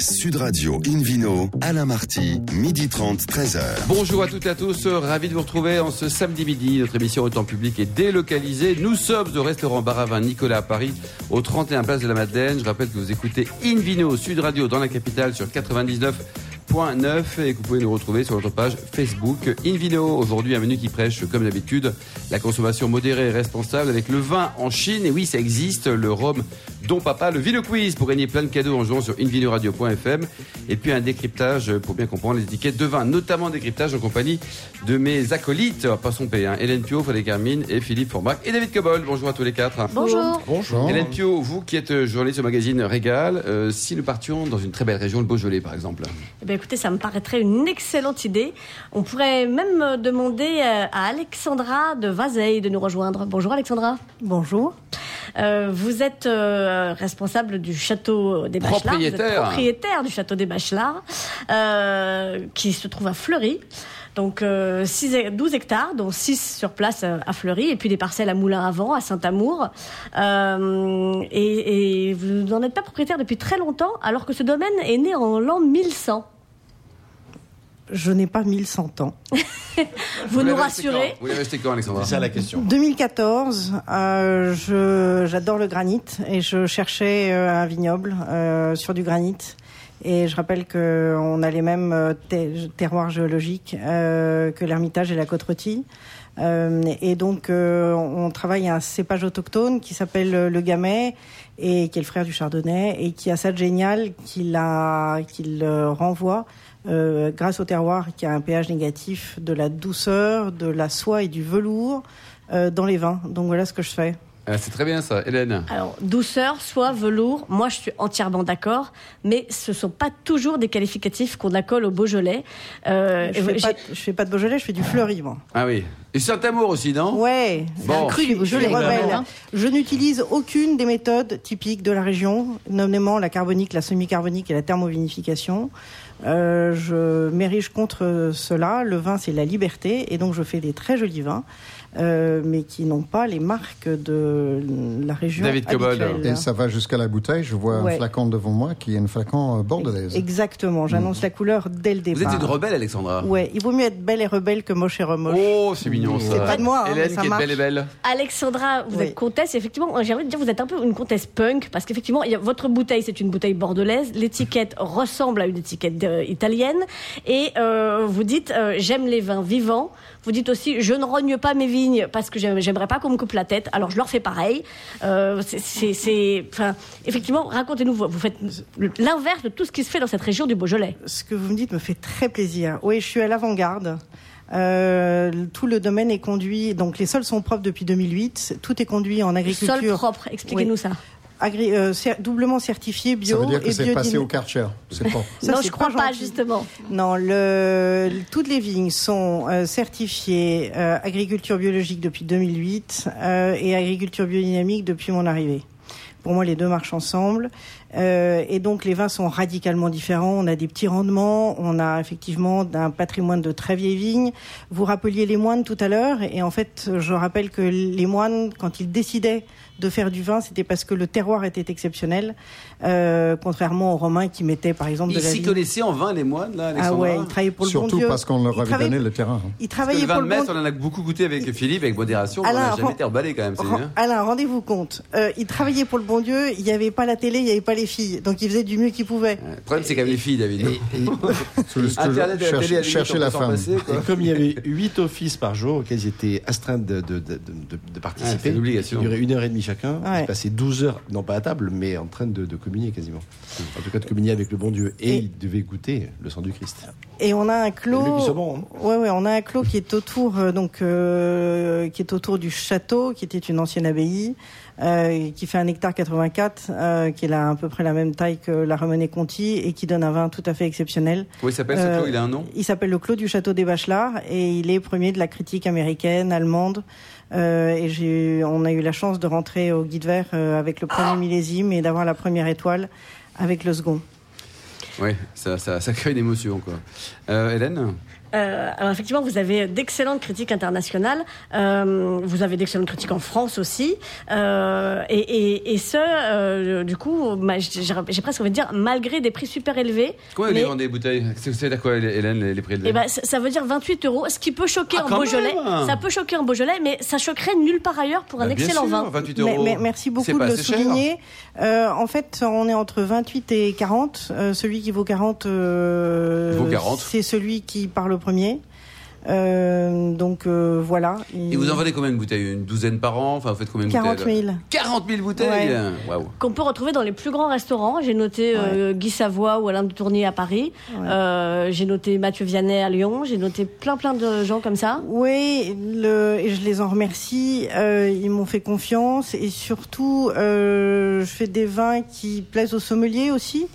Sud Radio Invino, Alain Marty, midi 30, 13h. Bonjour à toutes et à tous, ravi de vous retrouver en ce samedi midi. Notre émission au temps public est délocalisée. Nous sommes au restaurant Baravin Nicolas à Paris, au 31 place de la Madeleine. Je rappelle que vous écoutez Invino Sud Radio dans la capitale sur 99 et que vous pouvez nous retrouver sur notre page Facebook Invino. Aujourd'hui, un menu qui prêche, comme d'habitude, la consommation modérée et responsable avec le vin en Chine. Et oui, ça existe, le rhum dont papa, le Vino Quiz pour gagner plein de cadeaux en jouant sur invinoradio.fm. Et puis un décryptage pour bien comprendre les étiquettes de vin, notamment décryptage en compagnie de mes acolytes, pas son pays, hein, Hélène Pio, Frédéric Carmine et Philippe Forbach et David Cobol. Bonjour à tous les quatre. Bonjour. Bonjour. Hélène Pio, vous qui êtes journaliste au magazine Régal, euh, si nous partions dans une très belle région, le Beaujolais par exemple eh bien, écoutez, ça me paraîtrait une excellente idée. On pourrait même demander euh, à Alexandra de Vazeille de nous rejoindre. Bonjour Alexandra. Bonjour. Euh, vous êtes euh, responsable du château des Bachelards. Propriétaire. propriétaire du château des Bachelards, qui se trouve à Fleury. Donc 6, 12 hectares, dont 6 sur place à Fleury, et puis des parcelles à Moulin-Avant, à Saint-Amour. et, et, vous n'en êtes pas propriétaire depuis très longtemps, alors que ce domaine est né en l'an 1100 je n'ai pas 1100 ans. vous, nous rassurez. Vous l'avez acheté quand, Alexandra C'est ça la question. 2014, euh, j'adore le granit et je cherchais euh, un vignoble euh, sur du granit. Et je rappelle qu'on a les mêmes euh, terroirs géologiques euh, que l'Ermitage et la côte euh, et donc, on travaille un cépage autochtone qui s'appelle le Gamay et qui est le frère du Chardonnay et qui a ça de génial qu'il qu'il renvoie euh, grâce au terroir qui a un pH négatif, de la douceur, de la soie et du velours euh, dans les vins. Donc voilà ce que je fais. Ah, c'est très bien ça, Hélène. Alors, douceur, soie, velours, moi je suis entièrement d'accord, mais ce ne sont pas toujours des qualificatifs qu'on accole au Beaujolais. Euh, je, fais pas, fais pas de Beaujolais, je fais du fleuri, moi. Ah oui. Et Saint-Amour aussi, non? Ouais, bon. cru du Beaujolais. Rebelle. Je n'utilise aucune des méthodes typiques de la région, nommément la carbonique, la semi-carbonique et la thermovinification. Euh, je m'érige contre cela. Le vin, c'est la liberté, et donc je fais des très jolis vins. Euh, mais qui n'ont pas les marques de la région. David Cobol. Et ça va jusqu'à la bouteille. Je vois un flacon devant moi qui est un flacon euh, bordelaise. Exactement. J'annonce mm. la couleur dès le départ. Vous êtes une rebelle, Alexandra. Ouais. Il vaut mieux être belle et rebelle que moche et remoche. Oh, c'est mignon ça. C'est pas de moi. Hein, Hélène ça qui est belle et belle. Alexandra, vous êtes comtesse. Effectivement, j'ai envie de dire, vous êtes un peu une comtesse punk parce qu'effectivement, votre bouteille, c'est une bouteille bordelaise. L'étiquette ressemble à une étiquette italienne. Et vous dites, j'aime les vins vivants. Vous dites aussi, je ne rogne pas mes vignes parce que j'aimerais pas qu'on me coupe la tête. Alors je leur fais pareil. Euh, c'est, enfin, effectivement, racontez-nous. Vous faites l'inverse de tout ce qui se fait dans cette région du Beaujolais. Ce que vous me dites me fait très plaisir. Oui, je suis à l'avant-garde. Euh, tout le domaine est conduit, donc les sols sont propres depuis 2008. Tout est conduit en agriculture. Sol propre, expliquez-nous ça. Euh, doublement certifié bio Ça veut dire que c'est passé au Karcher, c'est pas. non, je crois pas justement. Non, le, toutes les vignes sont euh, certifiées euh, agriculture biologique depuis 2008 et agriculture biodynamique depuis mon arrivée. Pour moi, les deux marchent ensemble. Euh, et donc, les vins sont radicalement différents. On a des petits rendements, on a effectivement un patrimoine de très vieilles vignes. Vous rappeliez les moines tout à l'heure, et en fait, je rappelle que les moines, quand ils décidaient de faire du vin, c'était parce que le terroir était exceptionnel, euh, contrairement aux Romains qui mettaient par exemple ils de la s'y connaissaient en vin les moines là. Ah ouais, ils travaillaient pour le bon Dieu. Surtout parce qu'on leur avait donné le terrain. Hein. Ils travaillaient pour le, vin de Metz, on en a beaucoup goûté avec Philippe, avec modération. on n'a jamais été emballé quand même. Bien. Alain, rendez-vous compte. Euh, ils travaillaient pour le bon Dieu. Il n'y avait pas la télé, il n'y avait pas les filles, donc ils faisaient du mieux qu'ils pouvaient. le problème c'est quand même les filles, David. Internet, la télé, chercher la femme. comme il y avait 8 offices par jour auxquels ils étaient astreints de, de, de, de participer, c'est une obligation. Il durait une heure et demie chacun. Ils passaient 12 heures non pas à table, mais en train de, communier quasiment. En tout cas, de communier avec le bon Dieu. Et, il devait goûter le sang du Christ. Et on a un clos. Bon, hein. ouais, ouais, on a un clos qui est autour, euh, donc, euh, qui est autour du château, qui était une ancienne abbaye. Euh, qui fait un hectare 84, qui est à peu près la même taille que la Remenée-Conti et qui donne un vin tout à fait exceptionnel. Oui, il s'appelle ce clos, il a un nom? Il s'appelle le clos du château des Bachelards et il est premier de la critique américaine, allemande. Euh, et on a eu la chance de rentrer au Guide Vert euh, avec le premier millésime et d'avoir la première étoile avec le second. Oui, ça, ça, ça crée une émotion. Quoi. Euh, Hélène? Euh, alors effectivement, vous avez d'excellentes critiques internationales, euh, vous avez d'excellentes critiques en France aussi, euh, et, et, et, ce, euh, du coup, j'ai presque envie de dire, malgré des prix super élevés. Quoi mais... les bouteilles? C'est à quoi, Hélène, les, prix élevés? Eh ben, ça, veut dire 28 euros, ce qui peut choquer ah, en Beaujolais. Ça peut choquer en Beaujolais, mais ça choquerait nulle part ailleurs pour un bah, excellent sûr, vin. 28 euros. Mais, merci beaucoup de le souligner. Euh, en fait, on est entre 28 et 40. Euh, celui qui vaut 40, vaut 40. c'est celui qui parle premier. Euh, donc euh, voilà. Et vous en vendez combien de bouteilles? Une douzaine par an? Enfin, vous faites combien de 40 000. 40 000 bouteilles? Qu'on peut retrouver dans les plus grands restaurants. J'ai noté euh, Guy Savoie ou Alain de Tournier à Paris. j'ai noté Mathieu Vianney à Lyon. J'ai noté plein plein de gens comme ça. Oui, le, et je les en remercie. ils m'ont fait confiance et surtout, je fais des vins qui plaisent aux sommeliers aussi.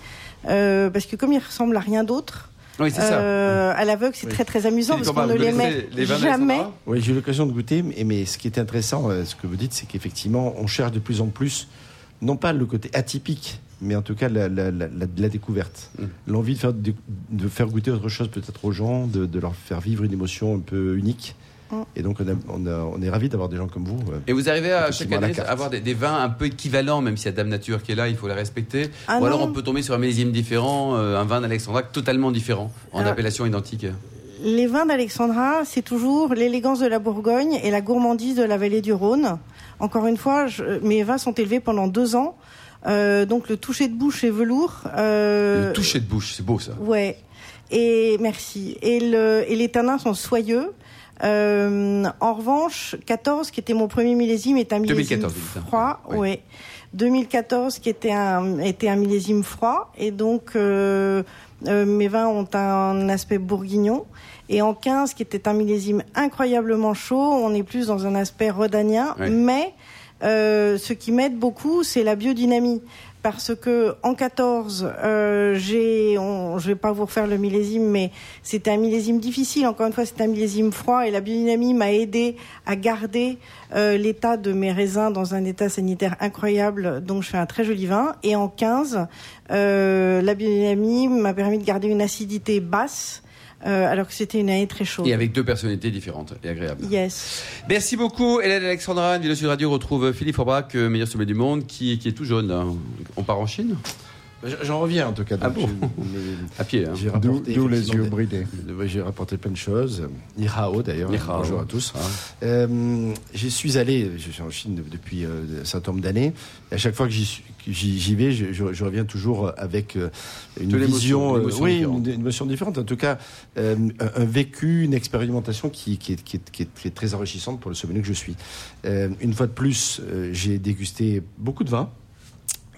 parce que comme ils ressemblent à rien d'autre, oui, c'est ça. Euh, à l'aveugle, c'est très très amusant parce qu'on ne les met jamais. Oui, j'ai eu l'occasion de goûter, mais, mais, ce qui est intéressant, euh, ce que vous dites, c'est qu'effectivement, on cherche de plus en plus, non pas le côté atypique, mais en tout cas la, la, la, la découverte. Mm. L'envie de faire, de, de, faire goûter autre chose peut-être aux gens, de, de, leur faire vivre une émotion un peu unique. Et donc, on, on, est ravis d'avoir des gens comme vous. Euh, et vous arrivez à chaque année à avoir des, vins un peu équivalents, même s'il y a Dame Nature qui est là, il faut les respecter. Ah Ou alors on peut tomber sur un millésime différent, euh, un vin d'Alexandra totalement différent, en appellation identique. Les vins d'Alexandra, c'est toujours l'élégance de la Bourgogne et la gourmandise de la vallée du Rhône. Encore une fois, mes vins sont élevés pendant deux ans. Euh, donc le toucher de bouche est velours. le toucher de bouche, c'est beau ça. Ouais. Et merci. Et, le, et les tanins sont soyeux. Euh, en revanche, 14, qui était mon premier millésime, est un millésime 2014, froid. Ouais. 2014, qui était un, était un millésime froid. Et donc, euh, euh, mes vins ont un aspect bourguignon. Et en 15, qui était un millésime incroyablement chaud, on est plus dans un aspect rhodanien. Mais euh, ce qui m'aide beaucoup, c'est la biodynamie parce que en 14, euh, j'ai, je vais pas vous refaire le millésime, mais c'était un millésime difficile. Encore une fois, c'était un millésime froid et la biodynamie m'a aidé à garder euh, l'état de mes raisins dans un état sanitaire incroyable. Donc, je fais un très joli vin. Et en 15, euh, la biodynamie m'a permis de garder une acidité basse euh, alors que c'était une année très chaude. Et avec deux personnalités différentes et agréables. Yes. Merci beaucoup, Hélène Alexandra. Ville Sud Radio retrouve Philippe Forbach, euh, meilleur sommet du monde, qui, qui est tout jeune. On part en Chine? J'en reviens en tout cas. Ah bon À pied. Hein. D'où les yeux bridés. J'ai rapporté plein de choses. Nihao d'ailleurs. Bonjour à tous. Ah. Euh, j'y suis allé, je suis en Chine depuis euh, un certain nombre d'années. À chaque fois que j'y vais, je, reviens toujours avec euh, une vision, une oui, une, émotion différente. En tout cas, un, vécu, une expérimentation qui, qui, est, qui, est, qui, est, très enrichissante pour le sommelier que je suis. une fois de plus, j'ai dégusté beaucoup de vins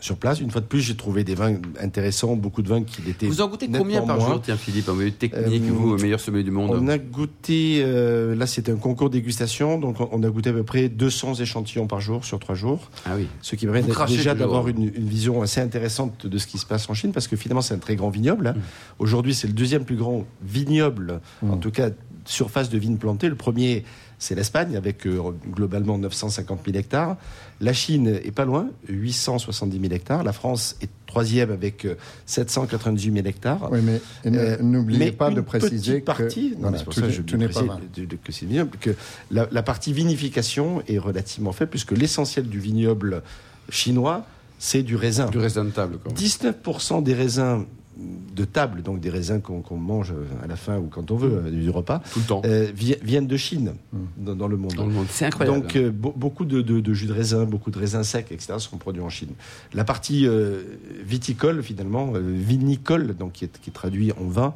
sur place. Une fois de plus, j'ai trouvé des vins intéressants, beaucoup de vins qui étaient. Vous en goûtez combien par jour, tiens, Philippe, en meilleur technique, euh, vous, au meilleur sommet du monde On a goûté, euh, là, c'était un concours dégustation, donc on a goûté à peu près 200 échantillons par jour sur trois jours. Ah oui. Ce qui permet déjà d'avoir une, vision assez intéressante de ce qui se passe en Chine, parce que finalement, c'est un très grand vignoble. Hein. Mm. Aujourd'hui, c'est le deuxième plus grand vignoble, mm. en tout cas, surface de vignes plantées. Le premier c'est l'Espagne avec euh, globalement 950 000 hectares. La Chine est pas loin, 870 000 hectares. La France est troisième avec 798 000 hectares. Oui, mais euh, n'oubliez pas de préciser partie, que non, c'est pour ça que je tout pas que, la, la, partie vinification est relativement faible puisque l'essentiel du vignoble chinois c'est du raisin. Du raisin de table. Quoi. 19% des raisins de table, donc des raisins qu'on mange à la fin ou quand on veut du repas, tout le temps, euh, viennent de Chine mm. dans, le monde. Dans le monde, c'est incroyable. Donc euh, beaucoup de, jus de raisin, beaucoup de raisins secs, etc. sont produits en Chine. La partie euh, viticole finalement, vinicole, donc qui est, qui traduit en vin,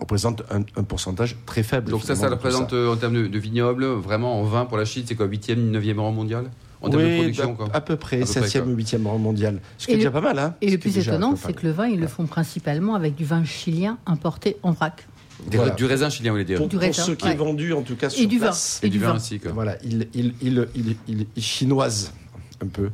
représente un, pourcentage très faible. Donc ça, ça représente en termes de, vignoble, vraiment en vin pour la Chine, c'est quoi 8e, 9e rang mondial? En oui, de production, quoi. à peu près, 7e ou 8e rang mondial. Ce qui est déjà pas mal. Hein, et le plus étonnant, c'est que le vin, ils le font principalement avec du vin chilien importé en vrac. Du raisin chilien, vous voulez dire Pour, pour ce qui est vendu, en tout cas, sur et du place. Vin. Et, du, vin aussi. Quoi. Voilà, il, il, il, il, il chinoise un peu.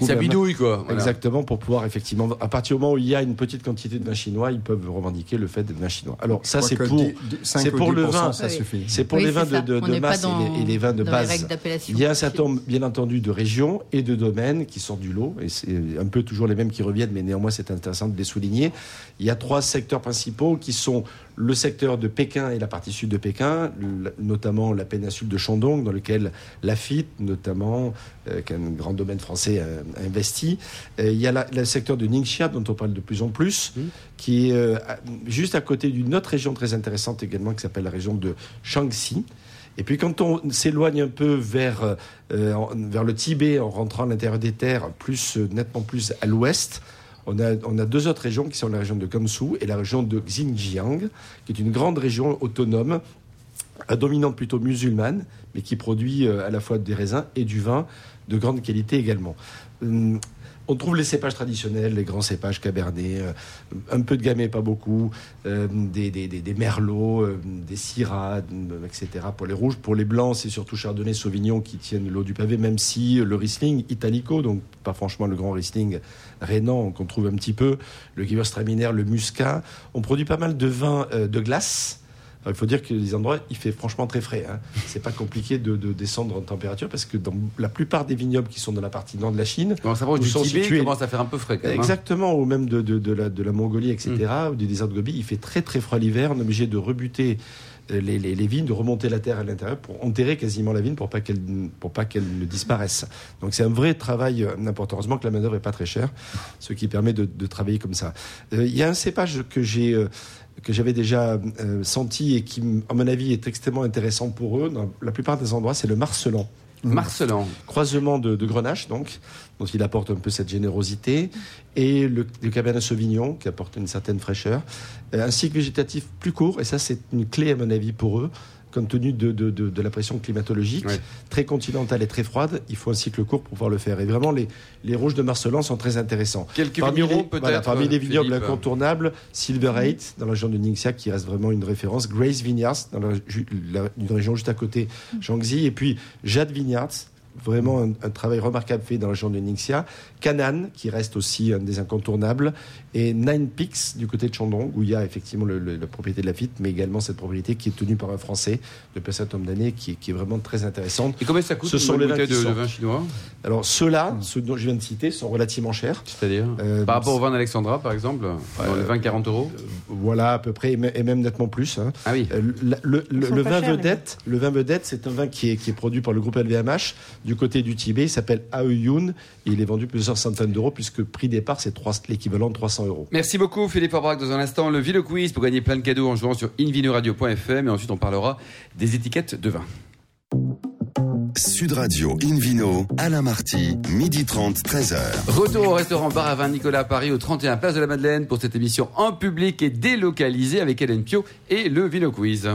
Ça bidouille, quoi. Exactement, pour pouvoir effectivement, à partir du moment où il y a une petite quantité de vin chinois, ils peuvent revendiquer le fait de vin chinois. Alors ça, c'est pour, c'est pour le vin, ça suffit. C'est pour les vins de, de, masse et, les, vins de base. Il y a un certain nombre, bien entendu, de régions et de domaines qui sortent du lot, et c'est un peu toujours les mêmes qui reviennent, mais néanmoins, c'est intéressant de les souligner. Il y a trois secteurs principaux qui sont le secteur de Pékin et la partie sud de Pékin, notamment la péninsule de Shandong, dans lequel Lafitte, notamment, euh, qui est un grand domaine français, a, investi. il y a le secteur de Ningxia, dont on parle de plus en plus, mmh. qui est juste à côté d'une autre région très intéressante également, qui s'appelle la région de Shaanxi. Et puis quand on s'éloigne un peu vers, vers le Tibet en rentrant à l'intérieur des terres, plus, nettement plus à l'ouest, on a, deux autres régions qui sont la région de Gansu et la région de Xinjiang, qui est une grande région autonome à dominante plutôt musulmane, mais qui produit euh, à la fois des raisins et du vin de grande qualité également. On trouve les cépages traditionnels, les grands cépages cabernet, euh, un peu de gamay, pas beaucoup, euh, des, merlots, euh, des syrahs, etc. Pour les rouges, pour les blancs, c'est surtout chardonnay, sauvignon qui tiennent l'eau du pavé, même si le riesling italico, donc pas franchement le grand riesling rénan qu'on trouve un petit peu, le gewürztraminer, le muscat. On produit pas mal de vins de glace il faut dire que les endroits, il fait franchement très frais. Hein. C'est pas compliqué de, descendre en température parce que dans la plupart des vignobles qui sont dans la partie nord de la Chine, ça du sont Tibet, situés... commence à faire un peu frais. Quand même, hein. Exactement, ou même de, la, Mongolie, etc., mm. ou du désert de Gobi, il fait très très froid l'hiver. On est obligé de rebuter euh, les, vignes, de remonter la terre à l'intérieur pour enterrer quasiment la vigne pour pas qu'elle pour pas qu'elle ne disparaisse. Donc c'est un vrai travail euh, important. Heureusement que la main d'œuvre est pas très chère, ce qui permet de, travailler comme ça. Euh, il y a un cépage que j'ai que j'avais déjà euh, senti et qui, à mon avis, est extrêmement intéressant pour eux, dans la plupart des endroits, c'est le marcelan. Marcelan. Croisement de, Grenache, donc, dont il apporte un peu cette générosité, et le, le Cabernet Sauvignon, qui apporte une certaine fraîcheur. Euh, un cycle végétatif plus court, et ça, c'est une clé, à mon avis, pour eux compte tenu de, de, de, la pression climatologique, très continentale et très froide, il faut un cycle court pour pouvoir le faire. Et vraiment, les, les rouges de Marcelin sont très intéressants. Quelques parmi les, peut-être Parmi les vignobles incontournables, Silver Eight, dans la région de Ningxia, qui reste vraiment une référence, Grace Vineyards, dans la, une région juste à côté, Jiangxi, et puis Jade Vineyards, vraiment un, travail remarquable fait dans la région de Ningxia. Canaan, qui reste aussi un des incontournables, et Nine Peaks du côté de Chandong, où il y a effectivement la propriété de la FIT, mais également cette propriété qui est tenue par un Français depuis un certain nombre d'années, qui, est vraiment très intéressante. Et combien ça coûte Ce sont les bouteilles de, vin chinois Alors ceux-là, ceux dont je viens de citer, sont relativement chers. C'est-à-dire euh, Par rapport au vin d'Alexandra, par exemple, dans les 20-40 euros euh, Voilà, à peu près, et même nettement plus. Hein. Ah oui. Euh, le, vin vedette, le vin vedette, c'est un vin qui est, qui est produit par le groupe LVMH du côté du Tibet. Il s'appelle Aoyun il est vendu plusieurs centaines d'euros puisque prix départ c'est l'équivalent de 300 euros. Merci beaucoup Philippe Aubrac. Dans un instant, le Ville Quiz pour gagner plein de cadeaux en jouant sur invinoradio.fm et ensuite on parlera des étiquettes de vin. Sud Radio Invino, Alain Marty, midi 30, 13h. Retour au restaurant Bar à Vin Nicolas à Paris, au 31 Place de la Madeleine, pour cette émission en public et délocalisée avec Hélène Pio et le Vino Quiz.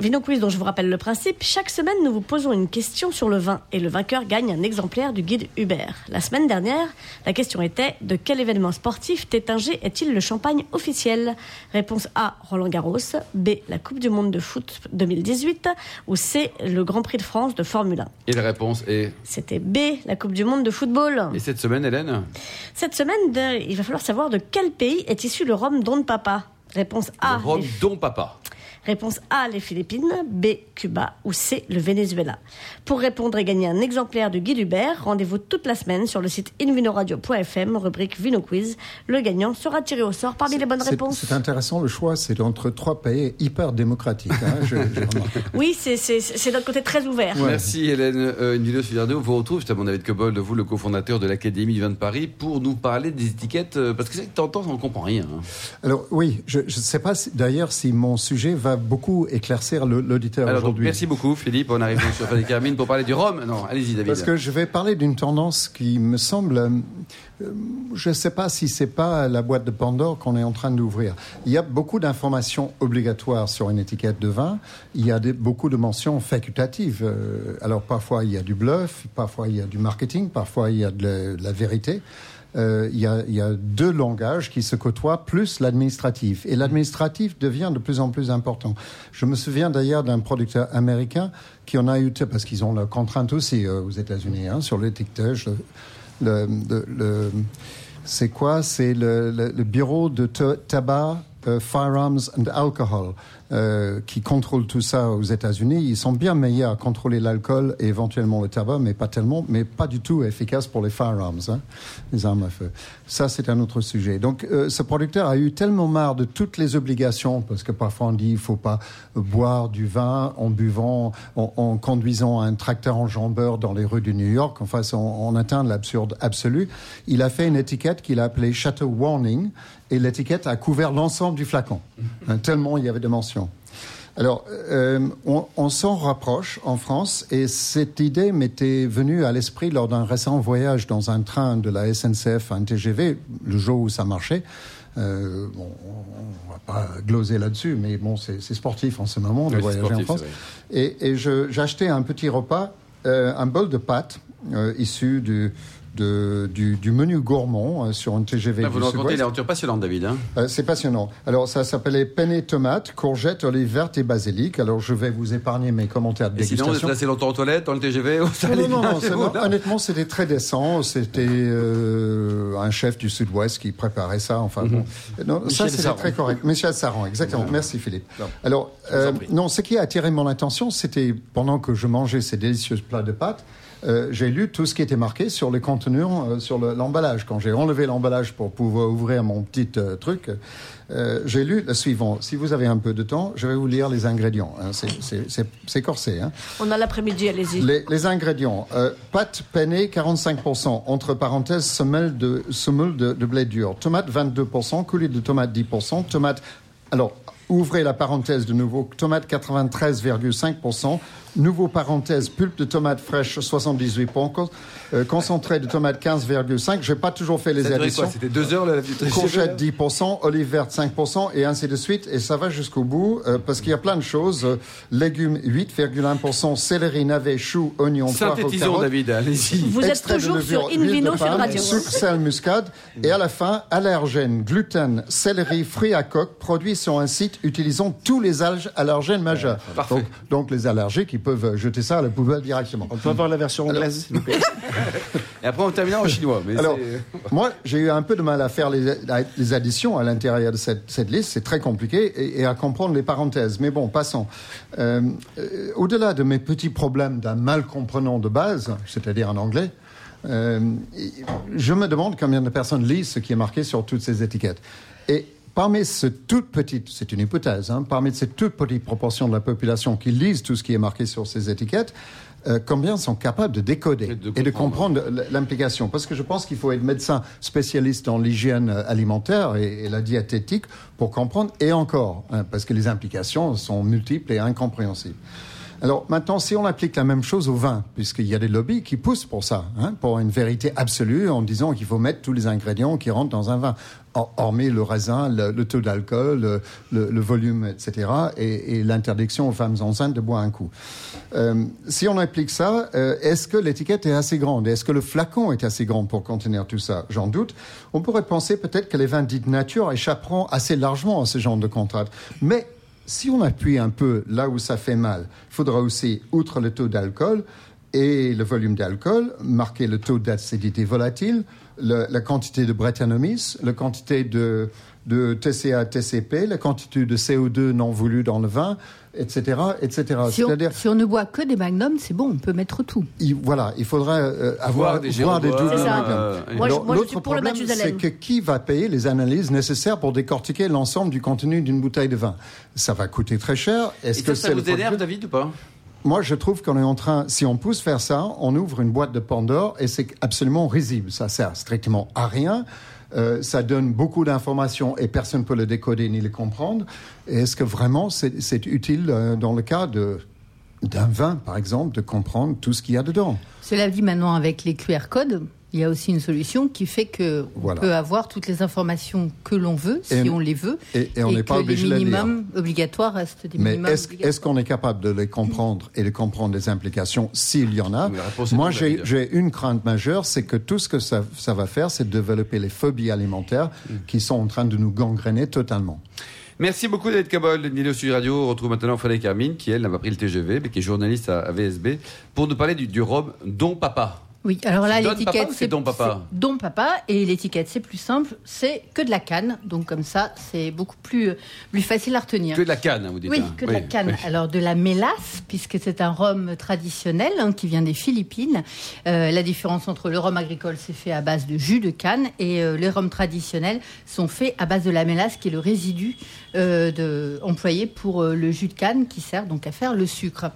Vino Quiz, dont je vous rappelle le principe, chaque semaine nous vous posons une question sur le vin et le vainqueur gagne un exemplaire du guide Hubert. La semaine dernière, la question était de quel événement sportif Tétinger est-il le champagne officiel? Réponse A, Roland Garros, B, la Coupe du Monde de foot 2018 ou C, le Grand Prix de France de Formule 1. Et la réponse est C'était B, la Coupe du Monde de football. Et cette semaine, Hélène? Cette semaine, il va falloir savoir de quel pays est issu le rhum Don Papa. Réponse A. Le rhum Don Papa. Réponse A, les Philippines, B, Cuba ou C, le Venezuela. Pour répondre et gagner un exemplaire de Guy Hubert, rendez-vous toute la semaine sur le site invinoradio.fm, rubrique Vino Quiz. Le gagnant sera tiré au sort parmi les bonnes réponses. C'est intéressant, le choix, c'est entre trois pays hyper démocratiques. Hein, oui, c'est notre côté très ouvert. Merci Hélène. Euh, une vidéo sur Radio, on vous retrouve, justement David Cobold, vous le cofondateur de l'Académie du vin de Paris, pour nous parler des étiquettes, euh, parce que c'est que t'entends, on ne comprend rien. Hein. Alors oui, je ne sais pas d'ailleurs si mon sujet va beaucoup éclaircir l'auditeur aujourd'hui. Merci beaucoup, Philippe. On arrive sur Frédéric Hermine pour parler du Rhum. Non, allez-y, David. Parce que je vais parler d'une tendance qui me semble. Euh, je ne sais pas si c'est pas la boîte de Pandore qu'on est en train d'ouvrir. Il y a beaucoup d'informations obligatoires sur une étiquette de vin. Il y a beaucoup de mentions facultatives. Euh, alors parfois il y a du bluff, parfois il y a du marketing, parfois il y a de la vérité. Euh, il, y a, deux langages qui se côtoient, plus l'administratif. Et l'administratif devient de plus en plus important. Je me souviens d'ailleurs d'un producteur américain qui en a eu, parce qu'ils ont la contrainte aussi euh, aux États-Unis hein, sur l'étiquetage. Le, c'est quoi? C'est le, bureau de tabac, euh, firearms and alcohol. Euh, qui contrôlent tout ça aux États-Unis, ils sont bien meilleurs à contrôler l'alcool et éventuellement le tabac, mais pas tellement, mais pas du tout efficaces pour les firearms, hein, les armes à feu. Ça, c'est un autre sujet. Donc, euh, ce producteur a eu tellement marre de toutes les obligations, parce que parfois on dit il faut pas boire du vin en buvant, en, conduisant un tracteur en jambeur dans les rues de New York. Enfin, on, on atteint l'absurde absolu. Il a fait une étiquette qu'il a appelée Chateau Warning, et l'étiquette a couvert l'ensemble du flacon, hein, tellement il y avait de mentions. Alors, euh, on, s'en rapproche en France et cette idée m'était venue à l'esprit lors d'un récent voyage dans un train de la SNCF, un TGV, le jour où ça marchait. Euh, bon, on va pas gloser là-dessus, mais bon, c'est sportif en ce moment de voyager en France. Et, et j'achetais un petit repas, euh, un bol de pâtes issu du, de, du, du, menu gourmand euh, sur un TGV. Là, vous nous racontez une aventure passionnante, David. Hein euh, c'est passionnant. Alors, ça s'appelait penne tomate, courgette, olive verte et basilic. Alors, je vais vous épargner mes commentaires de et dégustation. Sinon, vous êtes resté longtemps aux toilettes dans le TGV Non, non, non, honnêtement, c'était très décent. C'était euh, un chef du Sud-Ouest qui préparait ça. Enfin, bon. Mhm. Non, ça, c'était très correct. Michel Saran, exactement. Merci, Philippe. Alors, euh, non, ce qui a attiré mon attention, c'était pendant que je mangeais ces délicieux plats de pâtes, euh, j'ai lu tout ce qui était marqué sur les contenus, euh, sur l'emballage. Quand j'ai enlevé l'emballage pour pouvoir ouvrir mon petit euh, truc, j'ai lu le suivant. Si vous avez un peu de temps, je vais vous lire les ingrédients. Hein. C'est corsé. Hein. On a l'après-midi, allez-y. Les, ingrédients. pâte peinée, 45%. Entre parenthèses, semelle de, semoule de, de blé dur. Tomate, 22%. Coulis de tomate, 10%. Tomate... Alors, ouvrez la parenthèse de nouveau. Tomate, 93,5%. Nouveau parenthèse, pulpe de tomate fraîche 78 points, euh, concentré de tomate 15,5. J'ai pas toujours fait les additions. C'était deux heures la Courgette 10%, olive verte 5% et ainsi de suite. Et ça va jusqu'au bout euh, parce qu'il y a plein de choses. Euh, légumes 8,1%, céleri, navet, chou, oignon, poivre, carotte. David, allez-y. Vous êtes toujours sur Invino sur Radio. Sucre, sel, muscade. Et à la fin, allergènes, gluten, céleri, fruits à coque, produits sur un site utilisant tous les allergènes majeurs. Donc, donc les allergiques qui peuvent jeter ça à la poubelle directement. On peut avoir la version anglaise, s'il vous plaît Et après, on termine en chinois. Mais Alors, moi, j'ai eu un peu de mal à faire les, les additions à l'intérieur de cette, cette liste. C'est très compliqué et, à comprendre les parenthèses. Mais bon, passons. Euh, euh, au-delà de mes petits problèmes d'un mal comprenant de base, c'est-à-dire en anglais, euh, je me demande combien de personnes lisent ce qui est marqué sur toutes ces étiquettes. Et Parmi ces toutes petites, c'est une hypothèse, hein, parmi ces toutes petites proportions de la population qui lisent tout ce qui est marqué sur ces étiquettes, euh, combien sont capables de décoder et de, comprendre l'implication? Parce que je pense qu'il faut être médecin spécialiste dans l'hygiène alimentaire et, la diététique pour comprendre, et encore, hein, parce que les implications sont multiples et incompréhensibles. Alors maintenant, si on applique la même chose au vin, puisqu'il y a des lobbies qui poussent pour ça, hein, pour une vérité absolue, en disant qu'il faut mettre tous les ingrédients qui rentrent dans un vin, hormis le raisin, le, taux d'alcool, le, volume, etc., et, l'interdiction aux femmes enceintes de boire un coup. Euh, si on applique ça, euh, est-ce que l'étiquette est assez grande? Est-ce que le flacon est assez grand pour contenir tout ça? J'en doute. On pourrait penser peut-être que les vins dits nature échapperont assez largement à ce genre de contrat. Mais si on appuie un peu là où ça fait mal, il faudra aussi, outre le taux d'alcool et le volume d'alcool, marquer le taux d'acidité volatile, la quantité de Brettanomyces, la quantité de, de TCA, TCP, la quantité de CO2 non voulu dans le vin, etc., etc. Si, on, si on ne boit que des magnums, c'est bon, on peut mettre tout. voilà, il faudrait euh, avoir des, voir des doubles magnums. L'autre problème, c'est que qui va payer les analyses nécessaires pour décortiquer l'ensemble du contenu d'une bouteille de vin? Ça va coûter très cher. Est-ce que ça, ça vous énerve, David, ou pas? Moi, je trouve qu'on est en train, si on pousse faire ça, on ouvre une boîte de Pandore et c'est absolument risible. Ça sert strictement à rien. Euh, ça donne beaucoup d'informations et personne ne peut le décoder ni le comprendre. Est-ce que vraiment c'est utile euh, dans le cas d'un vin, par exemple, de comprendre tout ce qu'il y a dedans? Cela dit maintenant avec les QR codes, il y a aussi une solution qui fait que on peut avoir toutes les informations que l'on veut, si on les veut, et, on n'est pas obligé les minimums obligatoires restent des Mais est-ce qu'on est capable de les comprendre et de comprendre les implications s'il y en a? Moi, j'ai une crainte majeure, c'est que tout ce que ça, va faire, c'est de développer les phobies alimentaires mm. qui sont en train de nous gangréner totalement. Merci beaucoup David Cabol de Nilo Sud Radio. On retrouve maintenant Frédéric Carmine, qui elle n'a pas pris le TGV, mais qui est journaliste à, VSB, pour nous parler du, du rhum Don Papa. Oui, alors là, l'étiquette, c'est Don Papa. Don Papa, et l'étiquette, c'est plus simple, c'est que de la canne. Donc, comme ça, c'est beaucoup plus, plus facile à retenir. Que de la canne, vous dites. Oui, que de la canne. Alors, de la mélasse, puisque c'est un rhum traditionnel hein, qui vient des Philippines. Euh, la différence entre le rhum agricole, c'est fait à base de jus de canne, et euh, les rhums traditionnels sont faits à base de la mélasse, qui est le résidu euh, de, employé pour le jus de canne, qui sert donc à faire le sucre.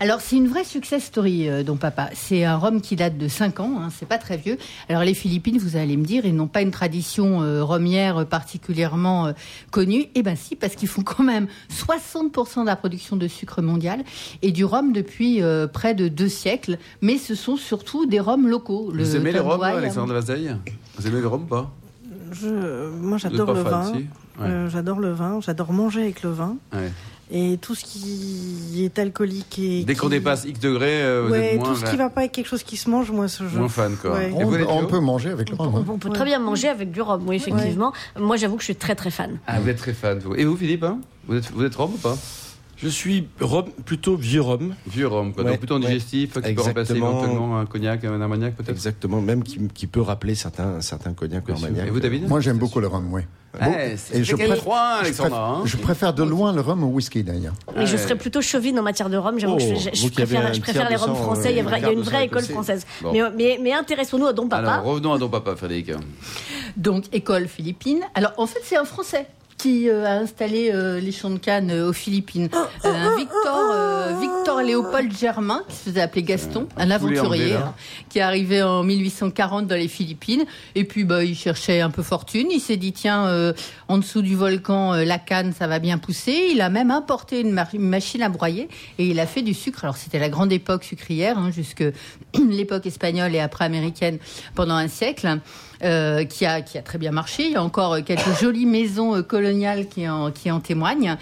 Alors c'est une vraie success story, euh, Don Papa. C'est un rhum qui date de 5 ans, hein, c'est pas très vieux. Alors les Philippines, vous allez me dire, ils n'ont pas une tradition euh, rhumière particulièrement euh, connue. Eh ben si, parce qu'ils font quand même 60% de la production de sucre mondial et du rhum depuis euh, près de deux siècles. Mais ce sont surtout des rhums locaux. Vous aimez les rhums, Alexandre Vazeille? Vous aimez le rhum pas? Je, Moi j'adore le vin. j'adore le vin, j'adore manger avec le vin. Ouais. Et tout ce qui est alcoolique et. Dès qu'on dépasse X degrés, euh, vous êtes moins. Tout ce qui va pas avec quelque chose qui se mange, moi, ce jeu. Moins fan, quoi. On, peut manger avec le rhum. On, on peut très bien manger avec du rhum, oui, effectivement. Moi, j'avoue que je suis très, très fan. Ah, vous êtes très fan, vous. Et vous, Philippe, hein? Vous, êtes, vous êtes rhum ou pas? Je suis rhum, plutôt vieux rhum. Vieux rhum, quoi. Donc plutôt digestif, qui peut remplacer éventuellement un cognac, un armagnac peut-être Exactement, même qui, qui, peut rappeler certains, certains cognacs ou armagnac. Et vous, David Moi, j'aime beaucoup le rhum, oui. Eh, et je, préfère, hein. je, préfère, de loin le rhum au whisky d'ailleurs. Mais je serais plutôt chauvine en matière de rhum. Que je, oh, préfère, je préfère les rhums français. il, y a, une vraie école française. Mais, mais, mais intéressons-nous à Don Papa. Alors revenons à Don Papa, Frédéric. Donc école philippine. Alors en fait c'est un français qui euh, a installé euh, les champs de canne euh, aux Philippines. un Victor, Victor Léopold Germain, qui se faisait appeler Gaston, un aventurier, hein, qui est arrivé en 1840 dans les Philippines. Et puis, bah, il cherchait un peu fortune. Il s'est dit, tiens, en dessous du volcan, la canne, ça va bien pousser. Il a même importé une, machine à broyer et il a fait du sucre. Alors, c'était la grande époque sucrière, hein, jusque l'époque espagnole et après américaine pendant un siècle. Euh, qui, a, qui a très bien marché. Il y a encore quelques jolies maisons euh, coloniales qui en, qui en témoignent.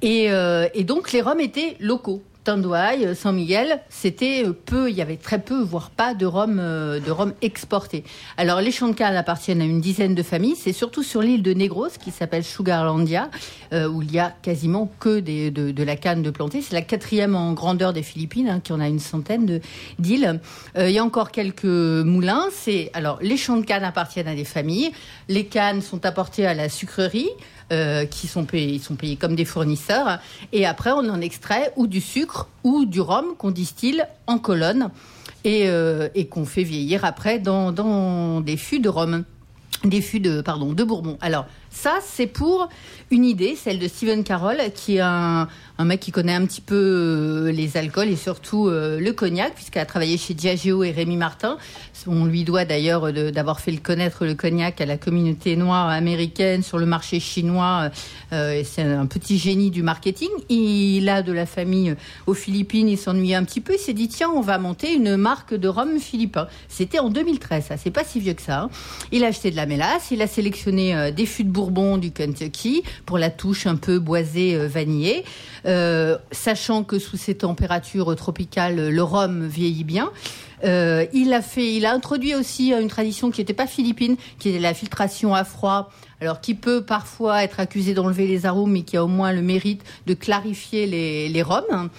Et, euh, et donc les Roms étaient locaux. Tandouaille, San Miguel, c'était euh, peu, il y avait très peu, voire pas de rhum, euh, de rhum exporté. Alors les champs de canne appartiennent à une dizaine de familles. C'est surtout sur l'île de Negros, qui s'appelle Sugarlandia, euh, où il y a quasiment que de, la canne de planter. C'est la quatrième en grandeur des Philippines, hein, qui en a une centaine d'îles. il y a encore quelques moulins. C'est alors les champs de canne appartiennent à des familles. Les cannes sont apportées à la sucrerie. Euh, qui sont payés, ils sont payés comme des fournisseurs. Et après, on en extrait ou du sucre ou du rhum qu'on distille en colonne et, euh, qu'on fait vieillir après dans, dans des fûts de rhum des fûts de pardon de Bourbon. Alors ça c'est pour une idée, celle de Stephen Carroll, qui est un, mec qui connaît un petit peu euh, les alcools et surtout euh, le cognac, puisqu'elle a travaillé chez Diageo et Rémi Martin. On lui doit d'ailleurs d'avoir fait le connaître le cognac à la communauté noire américaine sur le marché chinois. Euh, c'est un petit génie du marketing. Il a de la famille aux Philippines, il s'ennuyait un petit peu. Il s'est dit tiens, on va monter une marque de rhum philippin. C'était en 2013, ça c'est pas si vieux que ça. Hein. Il a acheté de la mélasse, il a sélectionné des fûts de Du Kentucky pour la touche un peu boisée vanillée. Euh, sachant que sous ces températures tropicales, le rhum vieillit bien. Euh, il a fait, il a introduit aussi une tradition qui n'était pas philippine, qui est la filtration à froid. Alors, qui peut parfois être accusé d'enlever les arômes, mais qui a au moins le mérite de clarifier les rhums.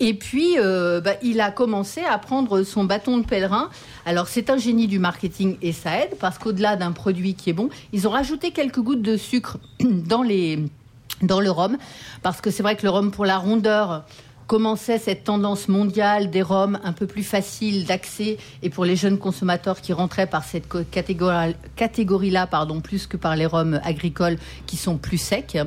Et puis, euh, bah, il a commencé à prendre son bâton de pèlerin. Alors, c'est un génie du marketing et ça aide parce qu'au-delà d'un produit qui est bon, ils ont rajouté quelques gouttes de sucre dans les dans le rhum, parce que c'est vrai que le rhum pour la rondeur commençait cette tendance mondiale des rhums un peu plus faciles d'accès et pour les jeunes consommateurs qui rentraient par cette catégorie-là, pardon, plus que par les rhums agricoles qui sont plus secs.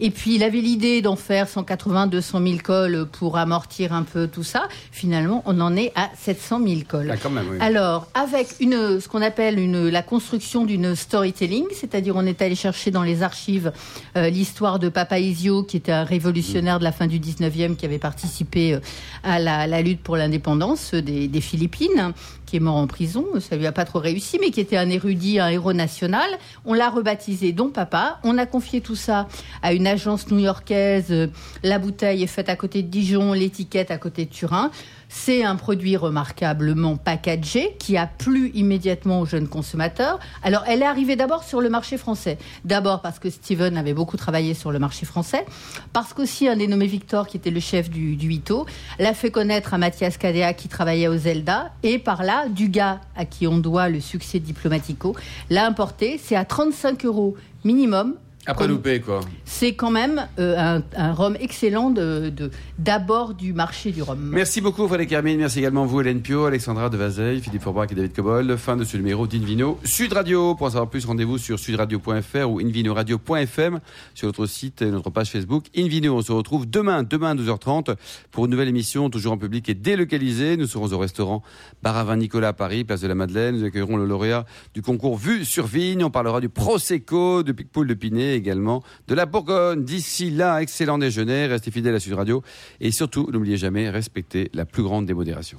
Et puis il avait l'idée d'en faire 180, 200 000 cols pour amortir un peu tout ça. Finalement, on en est à 700 000 cols. Ah, Alors, avec une, ce qu'on appelle une, la construction d'une storytelling, c'est-à-dire on est allé chercher dans les archives euh, l'histoire de Papa Isio, qui était un révolutionnaire de la fin du 19e, qui avait participé euh, à la, lutte pour l'indépendance des, des Philippines qui est mort en prison, ça lui a pas trop réussi, mais qui était un érudit, un héros national. On l'a rebaptisé Don Papa. On a confié tout ça à une agence new-yorkaise. La bouteille est faite à côté de Dijon, l'étiquette à côté de Turin. C'est un produit remarquablement packagé qui a plu immédiatement aux jeunes consommateurs. Alors, elle est arrivée d'abord sur le marché français. D'abord parce que Steven avait beaucoup travaillé sur le marché français, parce qu'aussi un dénommé Victor, qui était le chef du, du l'a fait connaître à Mathias Cadea qui travaillait au Zelda, et par là, là, du gars à qui on doit le succès diplomatico, l'a importé. C'est à 35 euros minimum après loupé, quoi. C'est quand même euh, un, un, rhum excellent de, d'abord du marché du rhum. Merci beaucoup, Frédéric Hermine. Merci également vous, Hélène Pio, Alexandra Devazeille, Philippe Forbach et David Cobol. Fin de ce numéro d'Invino Sud Radio. Pour en savoir plus, rendez-vous sur sudradio.fr ou invinoradio.fm sur notre site et notre page Facebook. Invino, on se retrouve demain, demain à 12h30 pour une nouvelle émission, toujours en public et délocalisée. Nous serons au restaurant Baravin Nicolas à Paris, place de la Madeleine. Nous accueillerons le lauréat du concours Vue sur Vigne. On parlera du Prosecco, de Picpoul de Pinet également de la Bourgogne. D'ici là, excellent déjeuner, restez fidèles à Sud Radio et surtout, n'oubliez jamais, respectez la plus grande démodération.